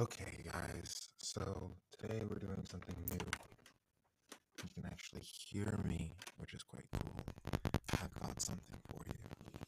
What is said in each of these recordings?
Okay, guys, so today we're doing something new. You can actually hear me, which is quite cool. I've got something for you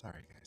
Sorry, guys,